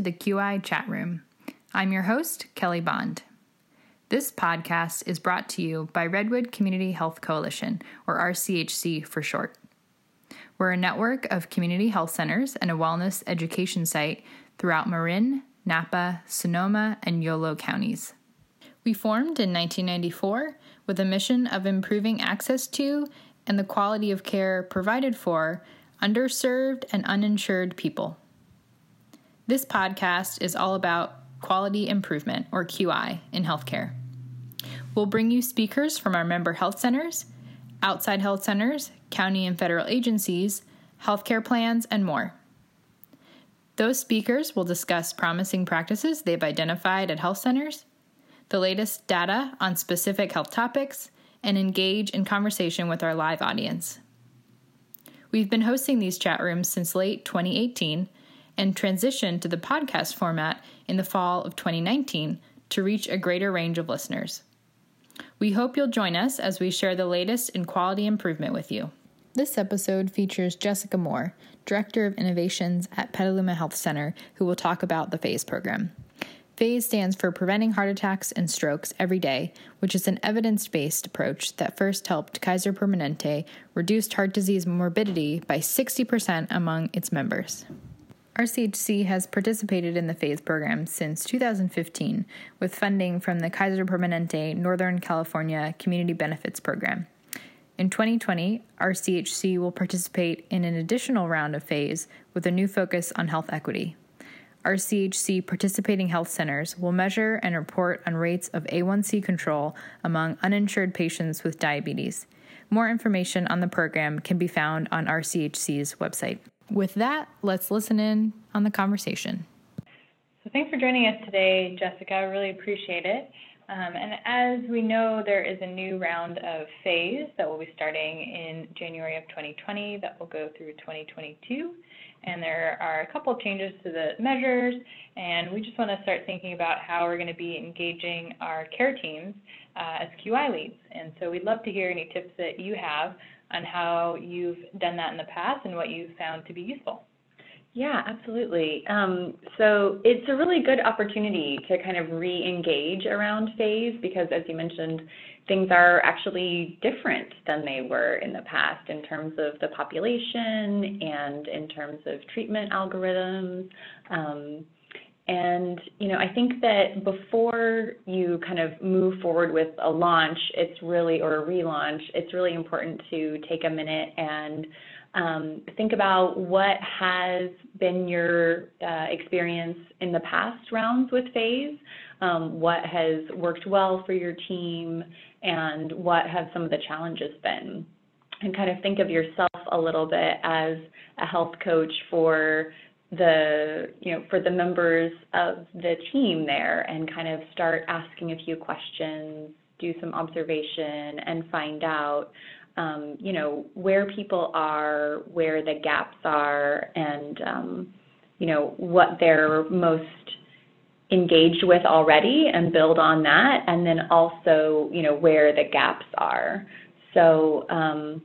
To the QI Chat Room. I'm your host, Kelly Bond. This podcast is brought to you by Redwood Community Health Coalition, or RCHC for short. We're a network of community health centers and a wellness education site throughout Marin, Napa, Sonoma, and Yolo counties. We formed in 1994 with a mission of improving access to and the quality of care provided for underserved and uninsured people. This podcast is all about quality improvement, or QI, in healthcare. We'll bring you speakers from our member health centers, outside health centers, county and federal agencies, healthcare plans, and more. Those speakers will discuss promising practices they've identified at health centers, the latest data on specific health topics, and engage in conversation with our live audience. We've been hosting these chat rooms since late 2018 and transitioned to the podcast format in the fall of 2019 to reach a greater range of listeners. We hope you'll join us as we share the latest in quality improvement with you. This episode features Jessica Moore, Director of Innovations at Petaluma Health Center, who will talk about the PHASE program. PHASE stands for Preventing Heart Attacks and Strokes Every Day, which is an evidence based approach that first helped Kaiser Permanente reduce heart disease morbidity by 60% among its members. RCHC has participated in the PHASE program since 2015 with funding from the Kaiser Permanente Northern California Community Benefits Program. In 2020, RCHC will participate in an additional round of PHASE with a new focus on health equity. RCHC participating health centers will measure and report on rates of A1C control among uninsured patients with diabetes. More information on the program can be found on RCHC's website. With that, let's listen in on the conversation. So, thanks for joining us today, Jessica. I really appreciate it. Um, and as we know, there is a new round of PHASE that will be starting in January of 2020 that will go through 2022. And there are a couple of changes to the measures, and we just want to start thinking about how we're going to be engaging our care teams uh, as QI leads. And so we'd love to hear any tips that you have on how you've done that in the past and what you've found to be useful. Yeah, absolutely. Um, so it's a really good opportunity to kind of re-engage around PHASE because, as you mentioned, things are actually different than they were in the past in terms of the population and in terms of treatment algorithms. Um, and you know, I think that before you kind of move forward with a launch, it's really or a relaunch, it's really important to take a minute and um, think about what has been your uh, experience in the past rounds with PHASE, um, what has worked well for your team, and what have some of the challenges been. And kind of think of yourself a little bit as a health coach for the you know for the members of the team there and kind of start asking a few questions do some observation and find out um, you know where people are where the gaps are and um, you know what they're most engaged with already and build on that and then also you know where the gaps are. So um,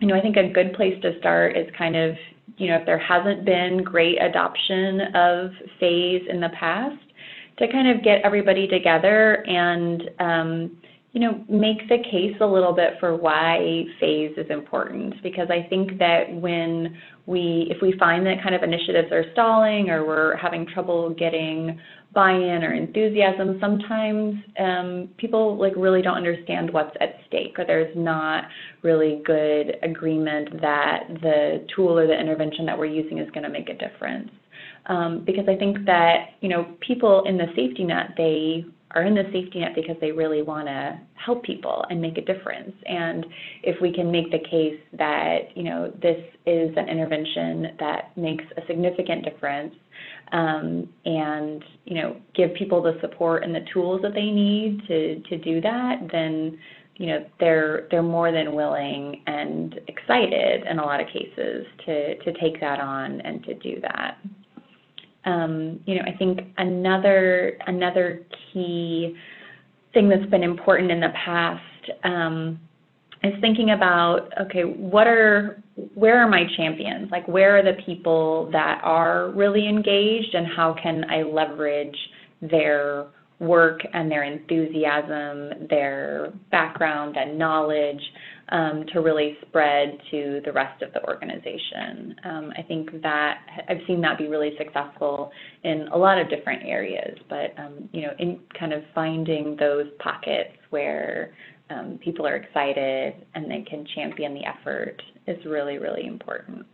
you know i think a good place to start is kind of you know, if there hasn't been great adoption of PHASE in the past, to kind of get everybody together and, um, you know, make the case a little bit for why PHASE is important. Because I think that when we, if we find that kind of initiatives are stalling or we're having trouble getting buy-in or enthusiasm, sometimes um, people like really don't understand what's at stake, or there's not really good agreement that the tool or the intervention that we're using is going to make a difference. Um, because I think that you know people in the safety net they are in the safety net because they really want to help people and make a difference. And if we can make the case that you know this is an intervention that makes a significant difference, um, and you know give people the support and the tools that they need to to do that, then you know they're they're more than willing and excited in a lot of cases to to take that on and to do that. Um, you know, I think another another key thing that's been important in the past um, is thinking about okay, what are where are my champions? Like where are the people that are really engaged, and how can I leverage their work and their enthusiasm, their background and knowledge um, to really spread to the rest of the organization. Um, I think that I've seen that be really successful in a lot of different areas, but um, you know, in kind of finding those pockets where um, people are excited and they can champion the effort is really, really important.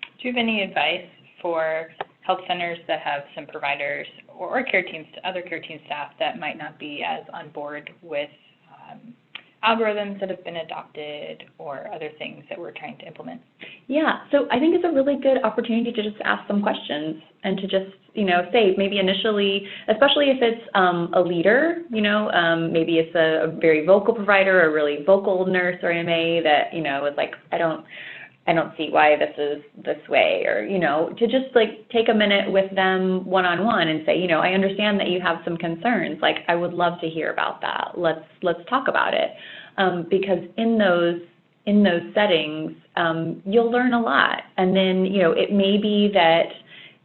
Do you have any advice for health centers that have some providers or, care teams, to other care team staff that might not be as on board with um, algorithms that have been adopted or other things that we're trying to implement? Yeah, so I think it's a really good opportunity to just ask some questions and to just, you know, say maybe initially, especially if it's um, a leader, you know, um, maybe it's a, a very vocal provider, a really vocal nurse or MA that, you know, is like, I don't, I don't see why this is this way, or you know, to just like take a minute with them one on one and say, you know, I understand that you have some concerns. Like, I would love to hear about that. Let's let's talk about it, um, because in those in those settings, um, you'll learn a lot, and then you know, it may be that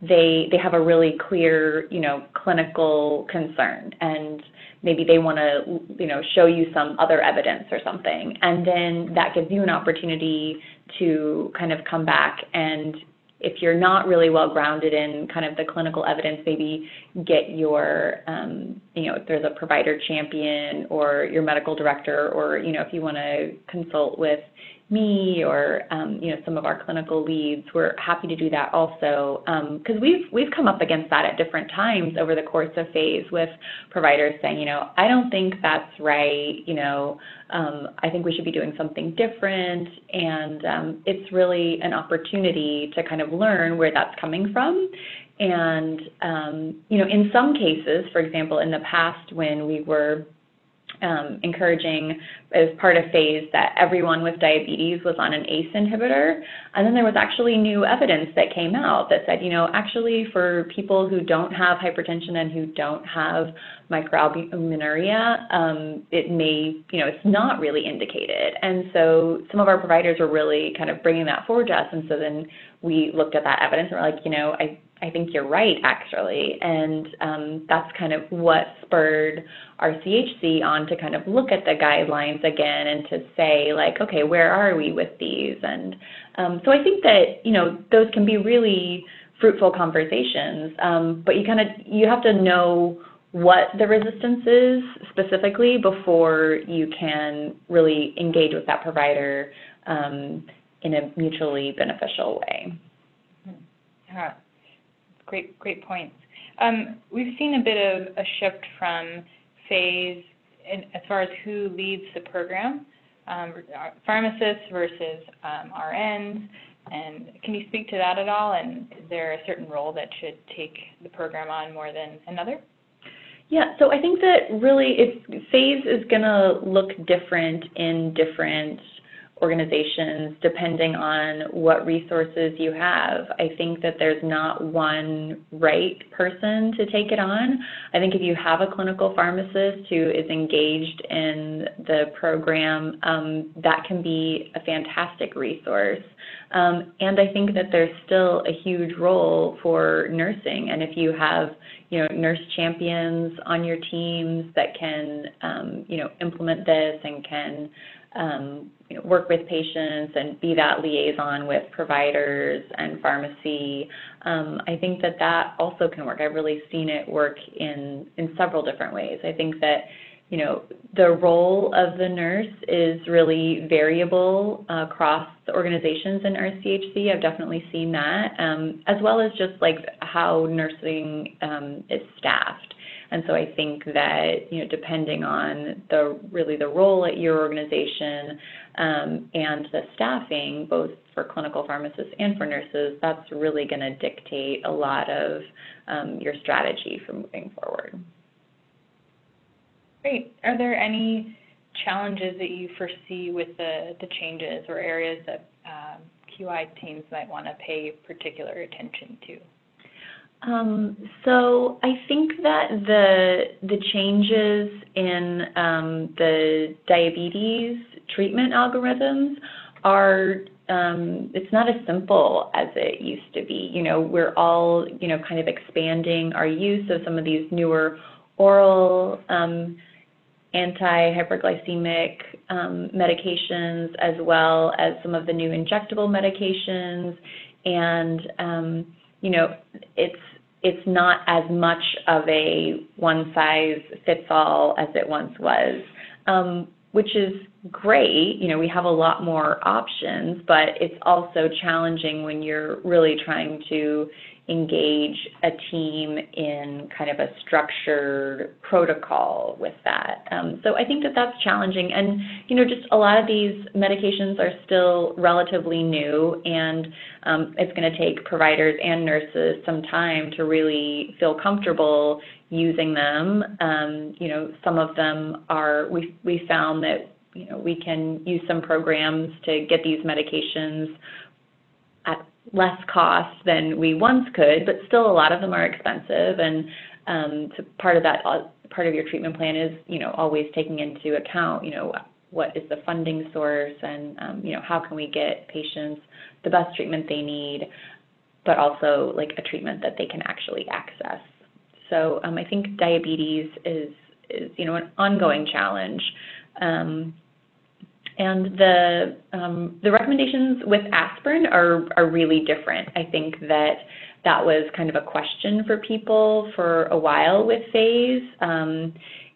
they they have a really clear, you know, clinical concern and maybe they want to you know show you some other evidence or something and then that gives you an opportunity to kind of come back and if you're not really well grounded in kind of the clinical evidence, maybe get your, um, you know, if there's a provider champion or your medical director, or, you know, if you want to consult with me or um, you know some of our clinical leads. We're happy to do that also because um, we've we've come up against that at different times over the course of phase with providers saying, you know, I don't think that's right. You know, um, I think we should be doing something different, and um, it's really an opportunity to kind of learn where that's coming from. And um, you know, in some cases, for example, in the past when we were um, encouraging as part of phase that everyone with diabetes was on an ACE inhibitor. And then there was actually new evidence that came out that said, you know, actually for people who don't have hypertension and who don't have microalbuminuria, um, it may, you know, it's not really indicated. And so some of our providers were really kind of bringing that forward to us. And so then we looked at that evidence and we're like, you know, I I think you're right, actually. And um, that's kind of what spurred RCHC on to kind of look at the guidelines again and to say, like, okay, where are we with these? And um, so I think that, you know, those can be really fruitful conversations, um, but you kind of, you have to know what the resistance is specifically before you can really engage with that provider um, in a mutually beneficial way. Yeah great, great points. Um, we've seen a bit of a shift from phase in, as far as who leads the program, um, pharmacists versus um, RNs. And can you speak to that at all? And is there a certain role that should take the program on more than another? Yeah, so I think that really it's phase is going to look different in different organizations depending on what resources you have. I think that there's not one right person to take it on. I think if you have a clinical pharmacist who is engaged in the program, um, that can be a fantastic resource. Um, and I think that there's still a huge role for nursing. And if you have, you know, nurse champions on your teams that can, um, you know, implement this and can um, work with patients and be that liaison with providers and pharmacy. Um, I think that that also can work. I've really seen it work in in several different ways. I think that you know the role of the nurse is really variable across the organizations in RCHC. I've definitely seen that, um, as well as just like how nursing um, is staffed. And so I think that, you know, depending on the really the role at your organization um, and the staffing, both for clinical pharmacists and for nurses, that's really going to dictate a lot of um, your strategy for moving forward. Great. Are there any challenges that you foresee with the, the changes or areas that um, QI teams might want to pay particular attention to? Um, so I think that the the changes in um, the diabetes treatment algorithms are um, it's not as simple as it used to be. You know, we're all you know kind of expanding our use of some of these newer oral um, anti-hyperglycemic um, medications as well as some of the new injectable medications and um, you know it's it's not as much of a one size fits all as it once was. Um, which is great you know we have a lot more options but it's also challenging when you're really trying to engage a team in kind of a structured protocol with that. Um, so I think that that's challenging. And, you know, just a lot of these medications are still relatively new, and um, it's going to take providers and nurses some time to really feel comfortable using them. Um, you know, some of them are, we, we found that, you know, we can use some programs to get these medications at less cost than we once could, but still a lot of them are expensive. And um, so part of that, uh, part of your treatment plan is, you know, always taking into account, you know, what is the funding source and, um, you know, how can we get patients the best treatment they need, but also like a treatment that they can actually access. So um, I think diabetes is, is, you know, an ongoing challenge. Um, and the um, the recommendations with aspirin are are really different. I think that that was kind of a question for people for a while with phase, um,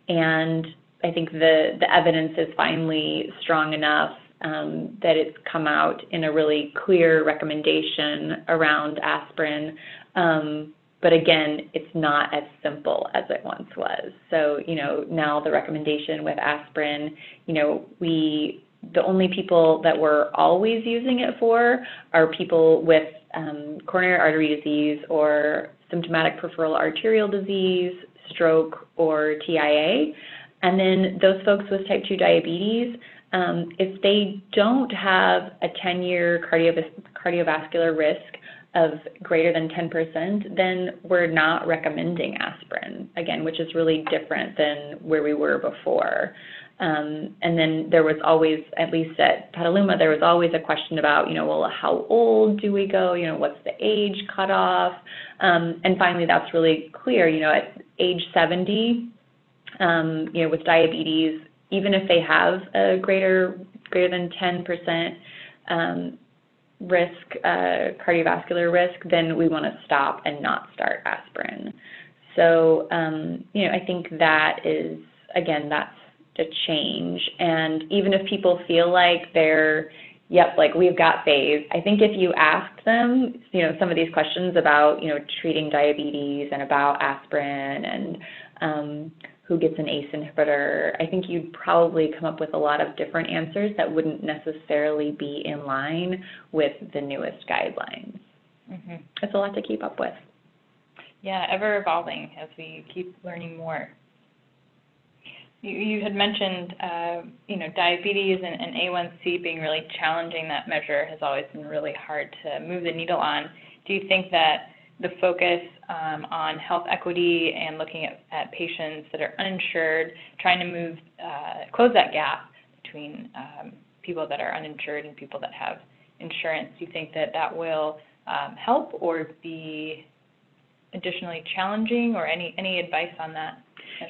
and I think the the evidence is finally strong enough um, that it's come out in a really clear recommendation around aspirin. Um, but again, it's not as simple as it once was. So, you know, now the recommendation with aspirin, you know, we the only people that we're always using it for are people with um, coronary artery disease or symptomatic peripheral arterial disease, stroke, or TIA. And then those folks with type 2 diabetes, um, if they don't have a 10 year cardiov- cardiovascular risk of greater than 10%, then we're not recommending aspirin, again, which is really different than where we were before. Um, and then there was always, at least at Petaluma, there was always a question about, you know, well, how old do we go? You know, what's the age cutoff? Um, and finally, that's really clear. You know, at age 70, um, you know, with diabetes, even if they have a greater greater than 10% um, risk, uh, cardiovascular risk, then we want to stop and not start aspirin. So, um, you know, I think that is again, that's to change. And even if people feel like they're, yep, like we've got phase, I think if you ask them, you know, some of these questions about, you know, treating diabetes and about aspirin and um, who gets an ACE inhibitor, I think you'd probably come up with a lot of different answers that wouldn't necessarily be in line with the newest guidelines. Mm-hmm. It's a lot to keep up with. Yeah, ever evolving as we keep learning more. You, you had mentioned, uh, you know, diabetes and, and A1C being really challenging. That measure has always been really hard to move the needle on. Do you think that the focus um, on health equity and looking at, at, patients that are uninsured, trying to move, uh, close that gap between um, people that are uninsured and people that have insurance, do you think that that will um, help or be additionally challenging, or any any advice on that?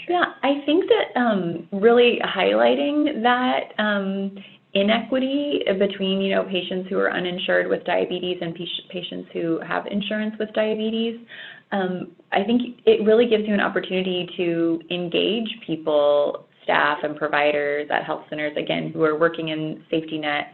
Yeah, I think that um, really highlighting that um, inequity between you know patients who are uninsured with diabetes and patients who have insurance with diabetes, um, I think it really gives you an opportunity to engage people, staff, and providers at health centers again who are working in safety net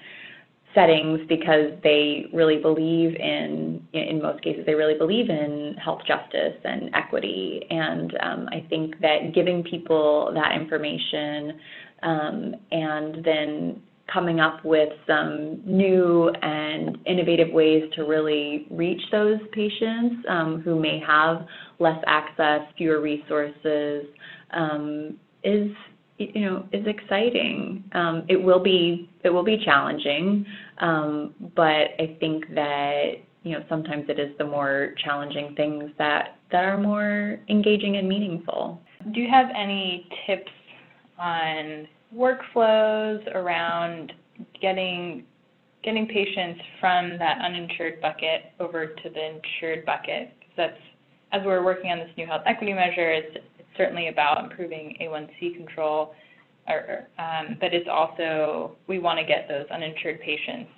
settings because they really believe in, in most cases, they really believe in health justice and equity. And um, I think that giving people that information um, and then coming up with some new and innovative ways to really reach those patients um, who may have less access, fewer resources, um, is you know is exciting. Um, it will be it will be challenging, um, but I think that you know, sometimes it is the more challenging things that, that are more engaging and meaningful. Do you have any tips on workflows around getting getting patients from that uninsured bucket over to the insured bucket? That's as we're working on this new health equity measure, it's, it's certainly about improving A1C control, or, um, but it's also we want to get those uninsured patients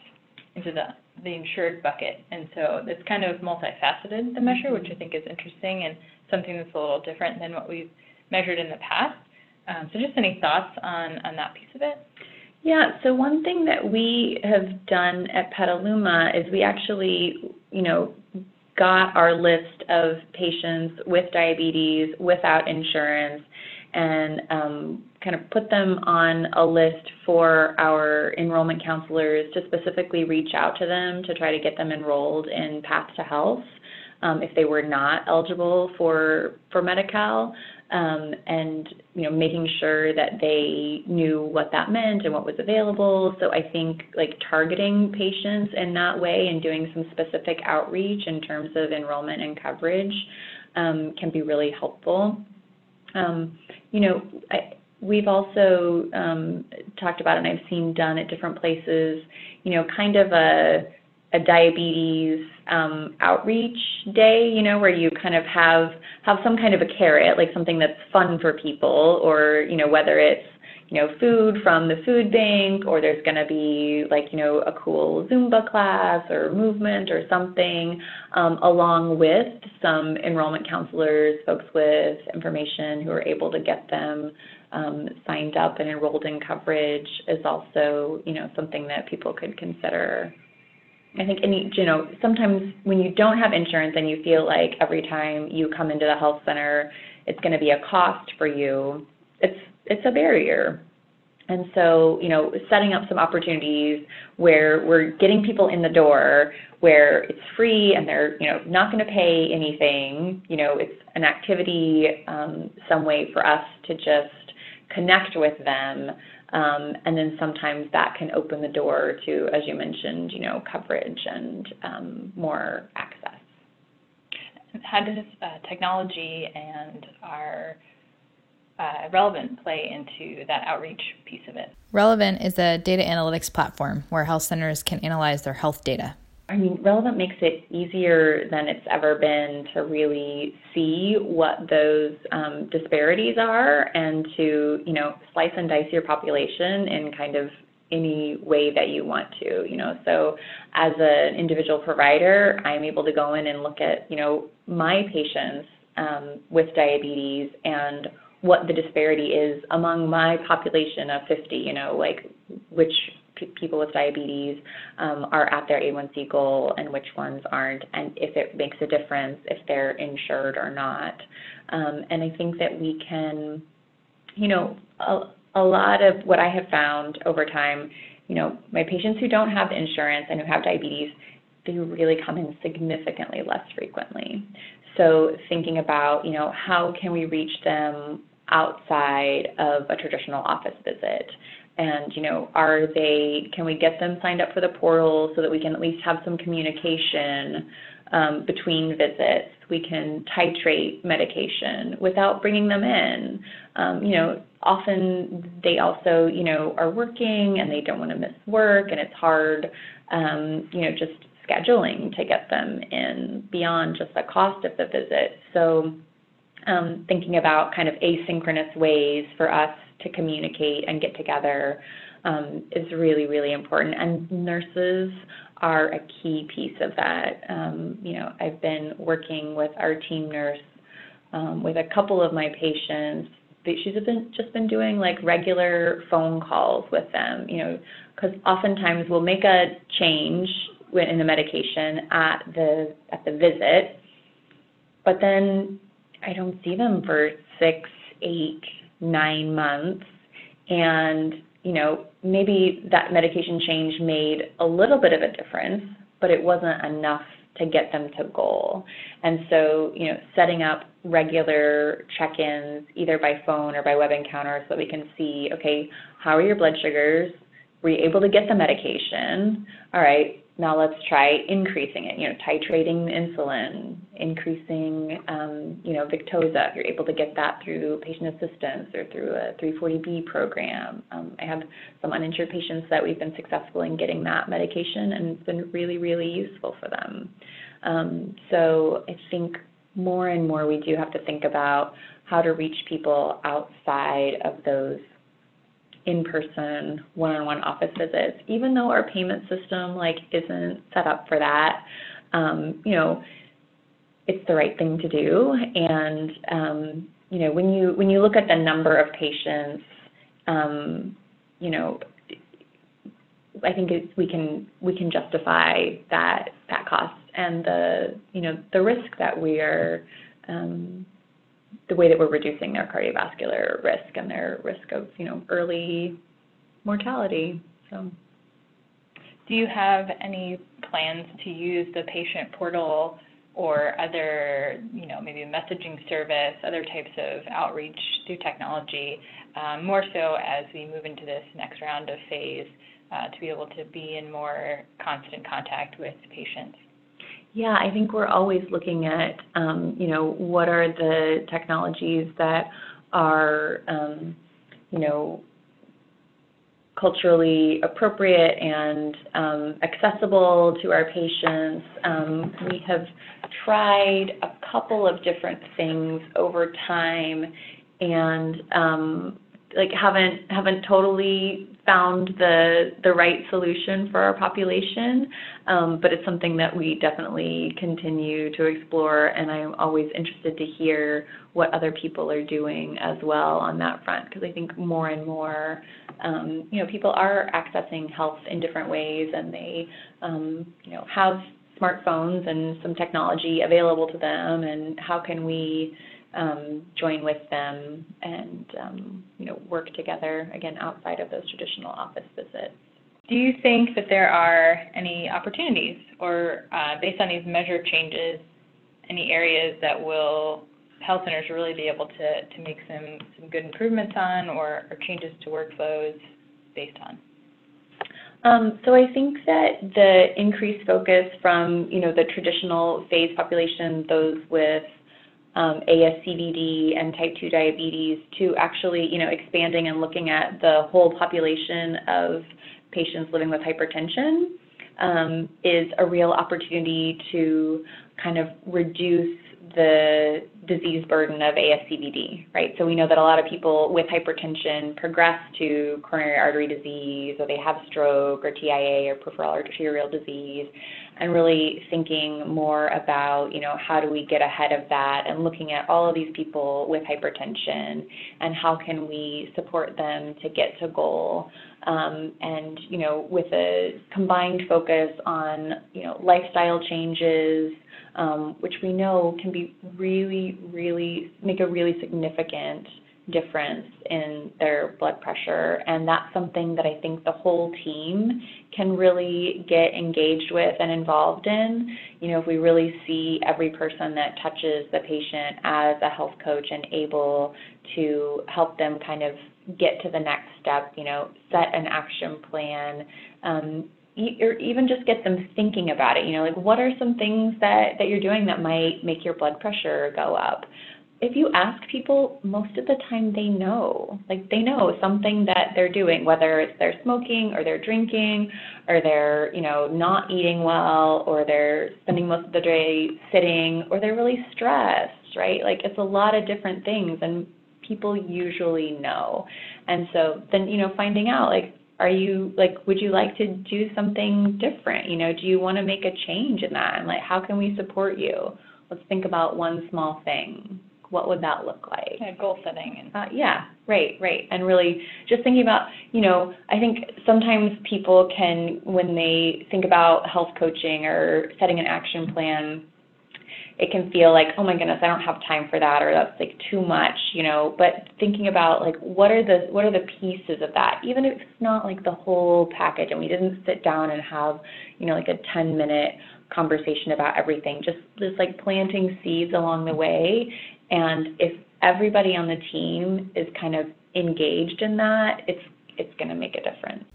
into the the insured bucket, and so it's kind of multifaceted the measure, which I think is interesting and something that's a little different than what we've measured in the past. Um, so just any thoughts on, on that piece of it? Yeah, so one thing that we have done at Petaluma is we actually, you know, got our list of patients with diabetes without insurance and um, kind of put them on a list for our enrollment counselors to specifically reach out to them to try to get them enrolled in Path to Health um, if they were not eligible for for Medi-Cal um, and you know making sure that they knew what that meant and what was available. So I think like targeting patients in that way and doing some specific outreach in terms of enrollment and coverage um, can be really helpful. Um, you know, I, we've also um, talked about, and I've seen done at different places, you know, kind of a a diabetes um, outreach day, you know, where you kind of have have some kind of a carrot, like something that's fun for people, or you know, whether it's you know food from the food bank, or there's going to be like you know a cool Zumba class or movement or something, um, along with some enrollment counselors, folks with information who are able to get them um, signed up and enrolled in coverage is also you know something that people could consider I think any, you know, sometimes when you don't have insurance and you feel like every time you come into the health center, it's going to be a cost for you, it's it's a barrier. And so, you know, setting up some opportunities where we're getting people in the door, where it's free and they're, you know, not going to pay anything. You know, it's an activity, um, some way for us to just connect with them um, and then sometimes that can open the door to, as you mentioned, you know, coverage and um, more access. How does uh, technology and our uh, Relevant play into that outreach piece of it? Relevant is a data analytics platform where health centers can analyze their health data. I mean, Relevant makes it easier than it's ever been to really see what those um, disparities are and to, you know, slice and dice your population in kind of any way that you want to, you know. So as an individual provider, I'm able to go in and look at, you know, my patients um, with diabetes and what the disparity is among my population of 50, you know, like which people with diabetes um, are at their A1C goal and which ones aren't, and if it makes a difference if they're insured or not. Um, and I think that we can, you know, a, a lot of what I have found over time, you know, my patients who don't have insurance and who have diabetes, they really come in significantly less frequently. So thinking about, you know, how can we reach them outside of a traditional office visit? And you know are they can we get them signed up for the portal so that we can at least have some communication um, between visits? We can titrate medication without bringing them in. Um, you know often they also you know are working and they don't want to miss work and it's hard um, you know just scheduling to get them in beyond just the cost of the visit. So um, thinking about kind of asynchronous ways for us to communicate and get together um, is really, really important. And nurses are a key piece of that. Um, you know, I've been working with our team nurse um, with a couple of my patients. She's been just been doing like regular phone calls with them. You know, because oftentimes we'll make a change in the medication at the at the visit, but then I don't see them for six, eight, nine months. And you know maybe that medication change made a little bit of a difference but it wasn't enough to get them to goal. And so you know setting up regular check-ins either by phone or by web encounter so that we can see okay how are your blood sugars were you able to get the medication? All right, now let's try increasing it, you know, titrating insulin, increasing, um, you know, Victoza, if you're able to get that through patient assistance or through a 340B program. Um, I have some uninsured patients that we've been successful in getting that medication and it's been really, really useful for them. Um, so I think more and more we do have to think about how to reach people outside of those in-person one-on-one office visits, even though our payment system like isn't set up for that. Um, you know, it's the right thing to do. And um, you know, when you when you look at the number of patients, um, you know, I think it, we can we can justify that that cost and the you know the risk that we are um, the way that we're reducing their cardiovascular risk and their risk of, you know, early mortality. So, do you have any plans to use the patient portal or other, you know, maybe messaging service, other types of outreach through technology, um, more so as we move into this next round of phase, uh, to be able to be in more constant contact with patients? Yeah, I think we're always looking at, um, you know, what are the technologies that are, um, you know, culturally appropriate and um, accessible to our patients. Um, we have tried a couple of different things over time and um, like haven't haven't totally found the the right solution for our population, um, but it's something that we definitely continue to explore, and I'm always interested to hear what other people are doing as well on that front, because I think more and more, um, you know, people are accessing health in different ways, and they, um, you know, have smartphones and some technology available to them, and how can we um, join with them and um, you know work together again outside of those traditional office visits. Do you think that there are any opportunities, or uh, based on these measure changes, any areas that will health centers really be able to, to make some, some good improvements on or, or changes to workflows based on? Um, so I think that the increased focus from you know the traditional phase population, those with um, ASCVD and type 2 diabetes to actually, you know, expanding and looking at the whole population of patients living with hypertension um, is a real opportunity to kind of reduce the disease burden of ASCVD, right? So we know that a lot of people with hypertension progress to coronary artery disease or they have stroke or TIA or peripheral arterial disease and really thinking more about, you know, how do we get ahead of that and looking at all of these people with hypertension and how can we support them to get to goal. Um, and, you know, with a combined focus on, you know, lifestyle changes, um, which we know can be really, really make a really significant difference in their blood pressure. And that's something that I think the whole team can really get engaged with and involved in. You know, if we really see every person that touches the patient as a health coach and able to help them kind of get to the next step, you know, set an action plan, um, or even just get them thinking about it. You know, like what are some things that that you're doing that might make your blood pressure go up? If you ask people, most of the time they know. Like they know something that they're doing, whether it's they're smoking or they're drinking or they're, you know, not eating well or they're spending most of the day sitting or they're really stressed, right? Like it's a lot of different things and people usually know. And so then, you know, finding out like are you like would you like to do something different? You know do you want to make a change in that? And like how can we support you? Let's think about one small thing. What would that look like? Yeah, goal setting and uh, yeah right right. And really just thinking about you know i think sometimes people can when they think about health coaching or setting an action plan it can feel like, oh my goodness, I don't have time for that, or that's like too much, you know. But thinking about like what are the what are the pieces of that, even if it's not like the whole package, and we didn't sit down and have, you know, like a 10 minute conversation about everything, just just like planting seeds along the way. And if everybody on the team is kind of engaged in that, it's it's going to make a difference.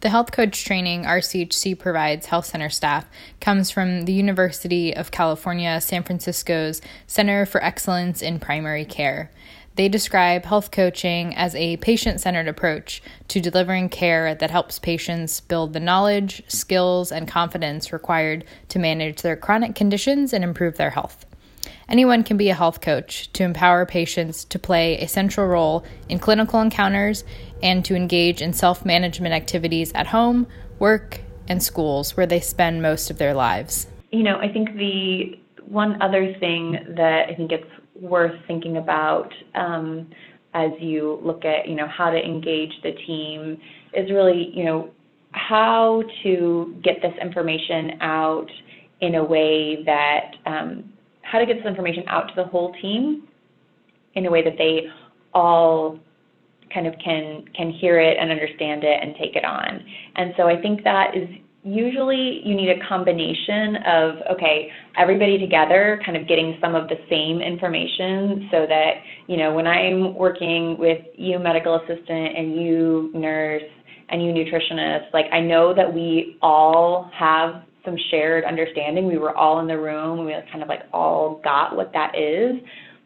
The health coach training RCHC provides health center staff comes from the University of California, San Francisco's Center for Excellence in Primary Care. They describe health coaching as a patient centered approach to delivering care that helps patients build the knowledge, skills, and confidence required to manage their chronic conditions and improve their health. Anyone can be a health coach to empower patients to play a central role in clinical encounters and to engage in self management activities at home, work, and schools where they spend most of their lives. You know, I think the one other thing that I think it's worth thinking about um, as you look at, you know, how to engage the team is really, you know, how to get this information out in a way that um, how to get this information out to the whole team in a way that they all kind of can can hear it and understand it and take it on. And so I think that is usually you need a combination of okay everybody together kind of getting some of the same information so that you know when i'm working with you medical assistant and you nurse and you nutritionist like i know that we all have some shared understanding. We were all in the room. We kind of like all got what that is.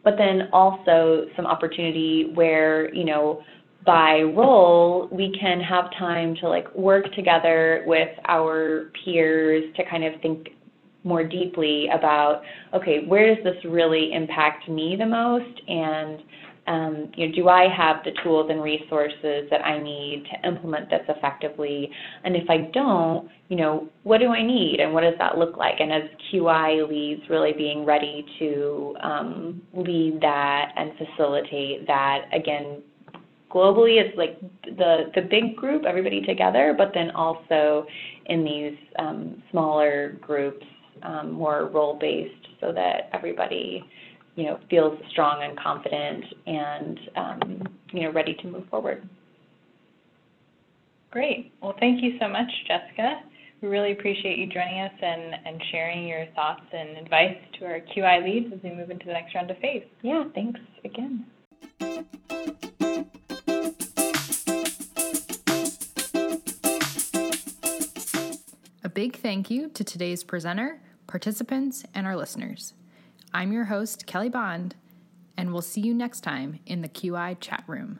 But then also some opportunity where, you know, by role, we can have time to like work together with our peers to kind of think more deeply about, okay, where does this really impact me the most? And um, you know, do I have the tools and resources that I need to implement this effectively? And if I don't, you know, what do I need and what does that look like? And as QI leads, really being ready to um, lead that and facilitate that. Again, globally, it's like the the big group, everybody together, but then also in these um, smaller groups, um, more role based, so that everybody you know, feels strong and confident and, um, you know, ready to move forward. Great. Well, thank you so much, Jessica. We really appreciate you joining us and, and sharing your thoughts and advice to our QI leads as we move into the next round of phase. Yeah, thanks again. Big thank you to today's presenter, participants, and our listeners. I'm your host, Kelly Bond, and we'll see you next time in the QI chat room.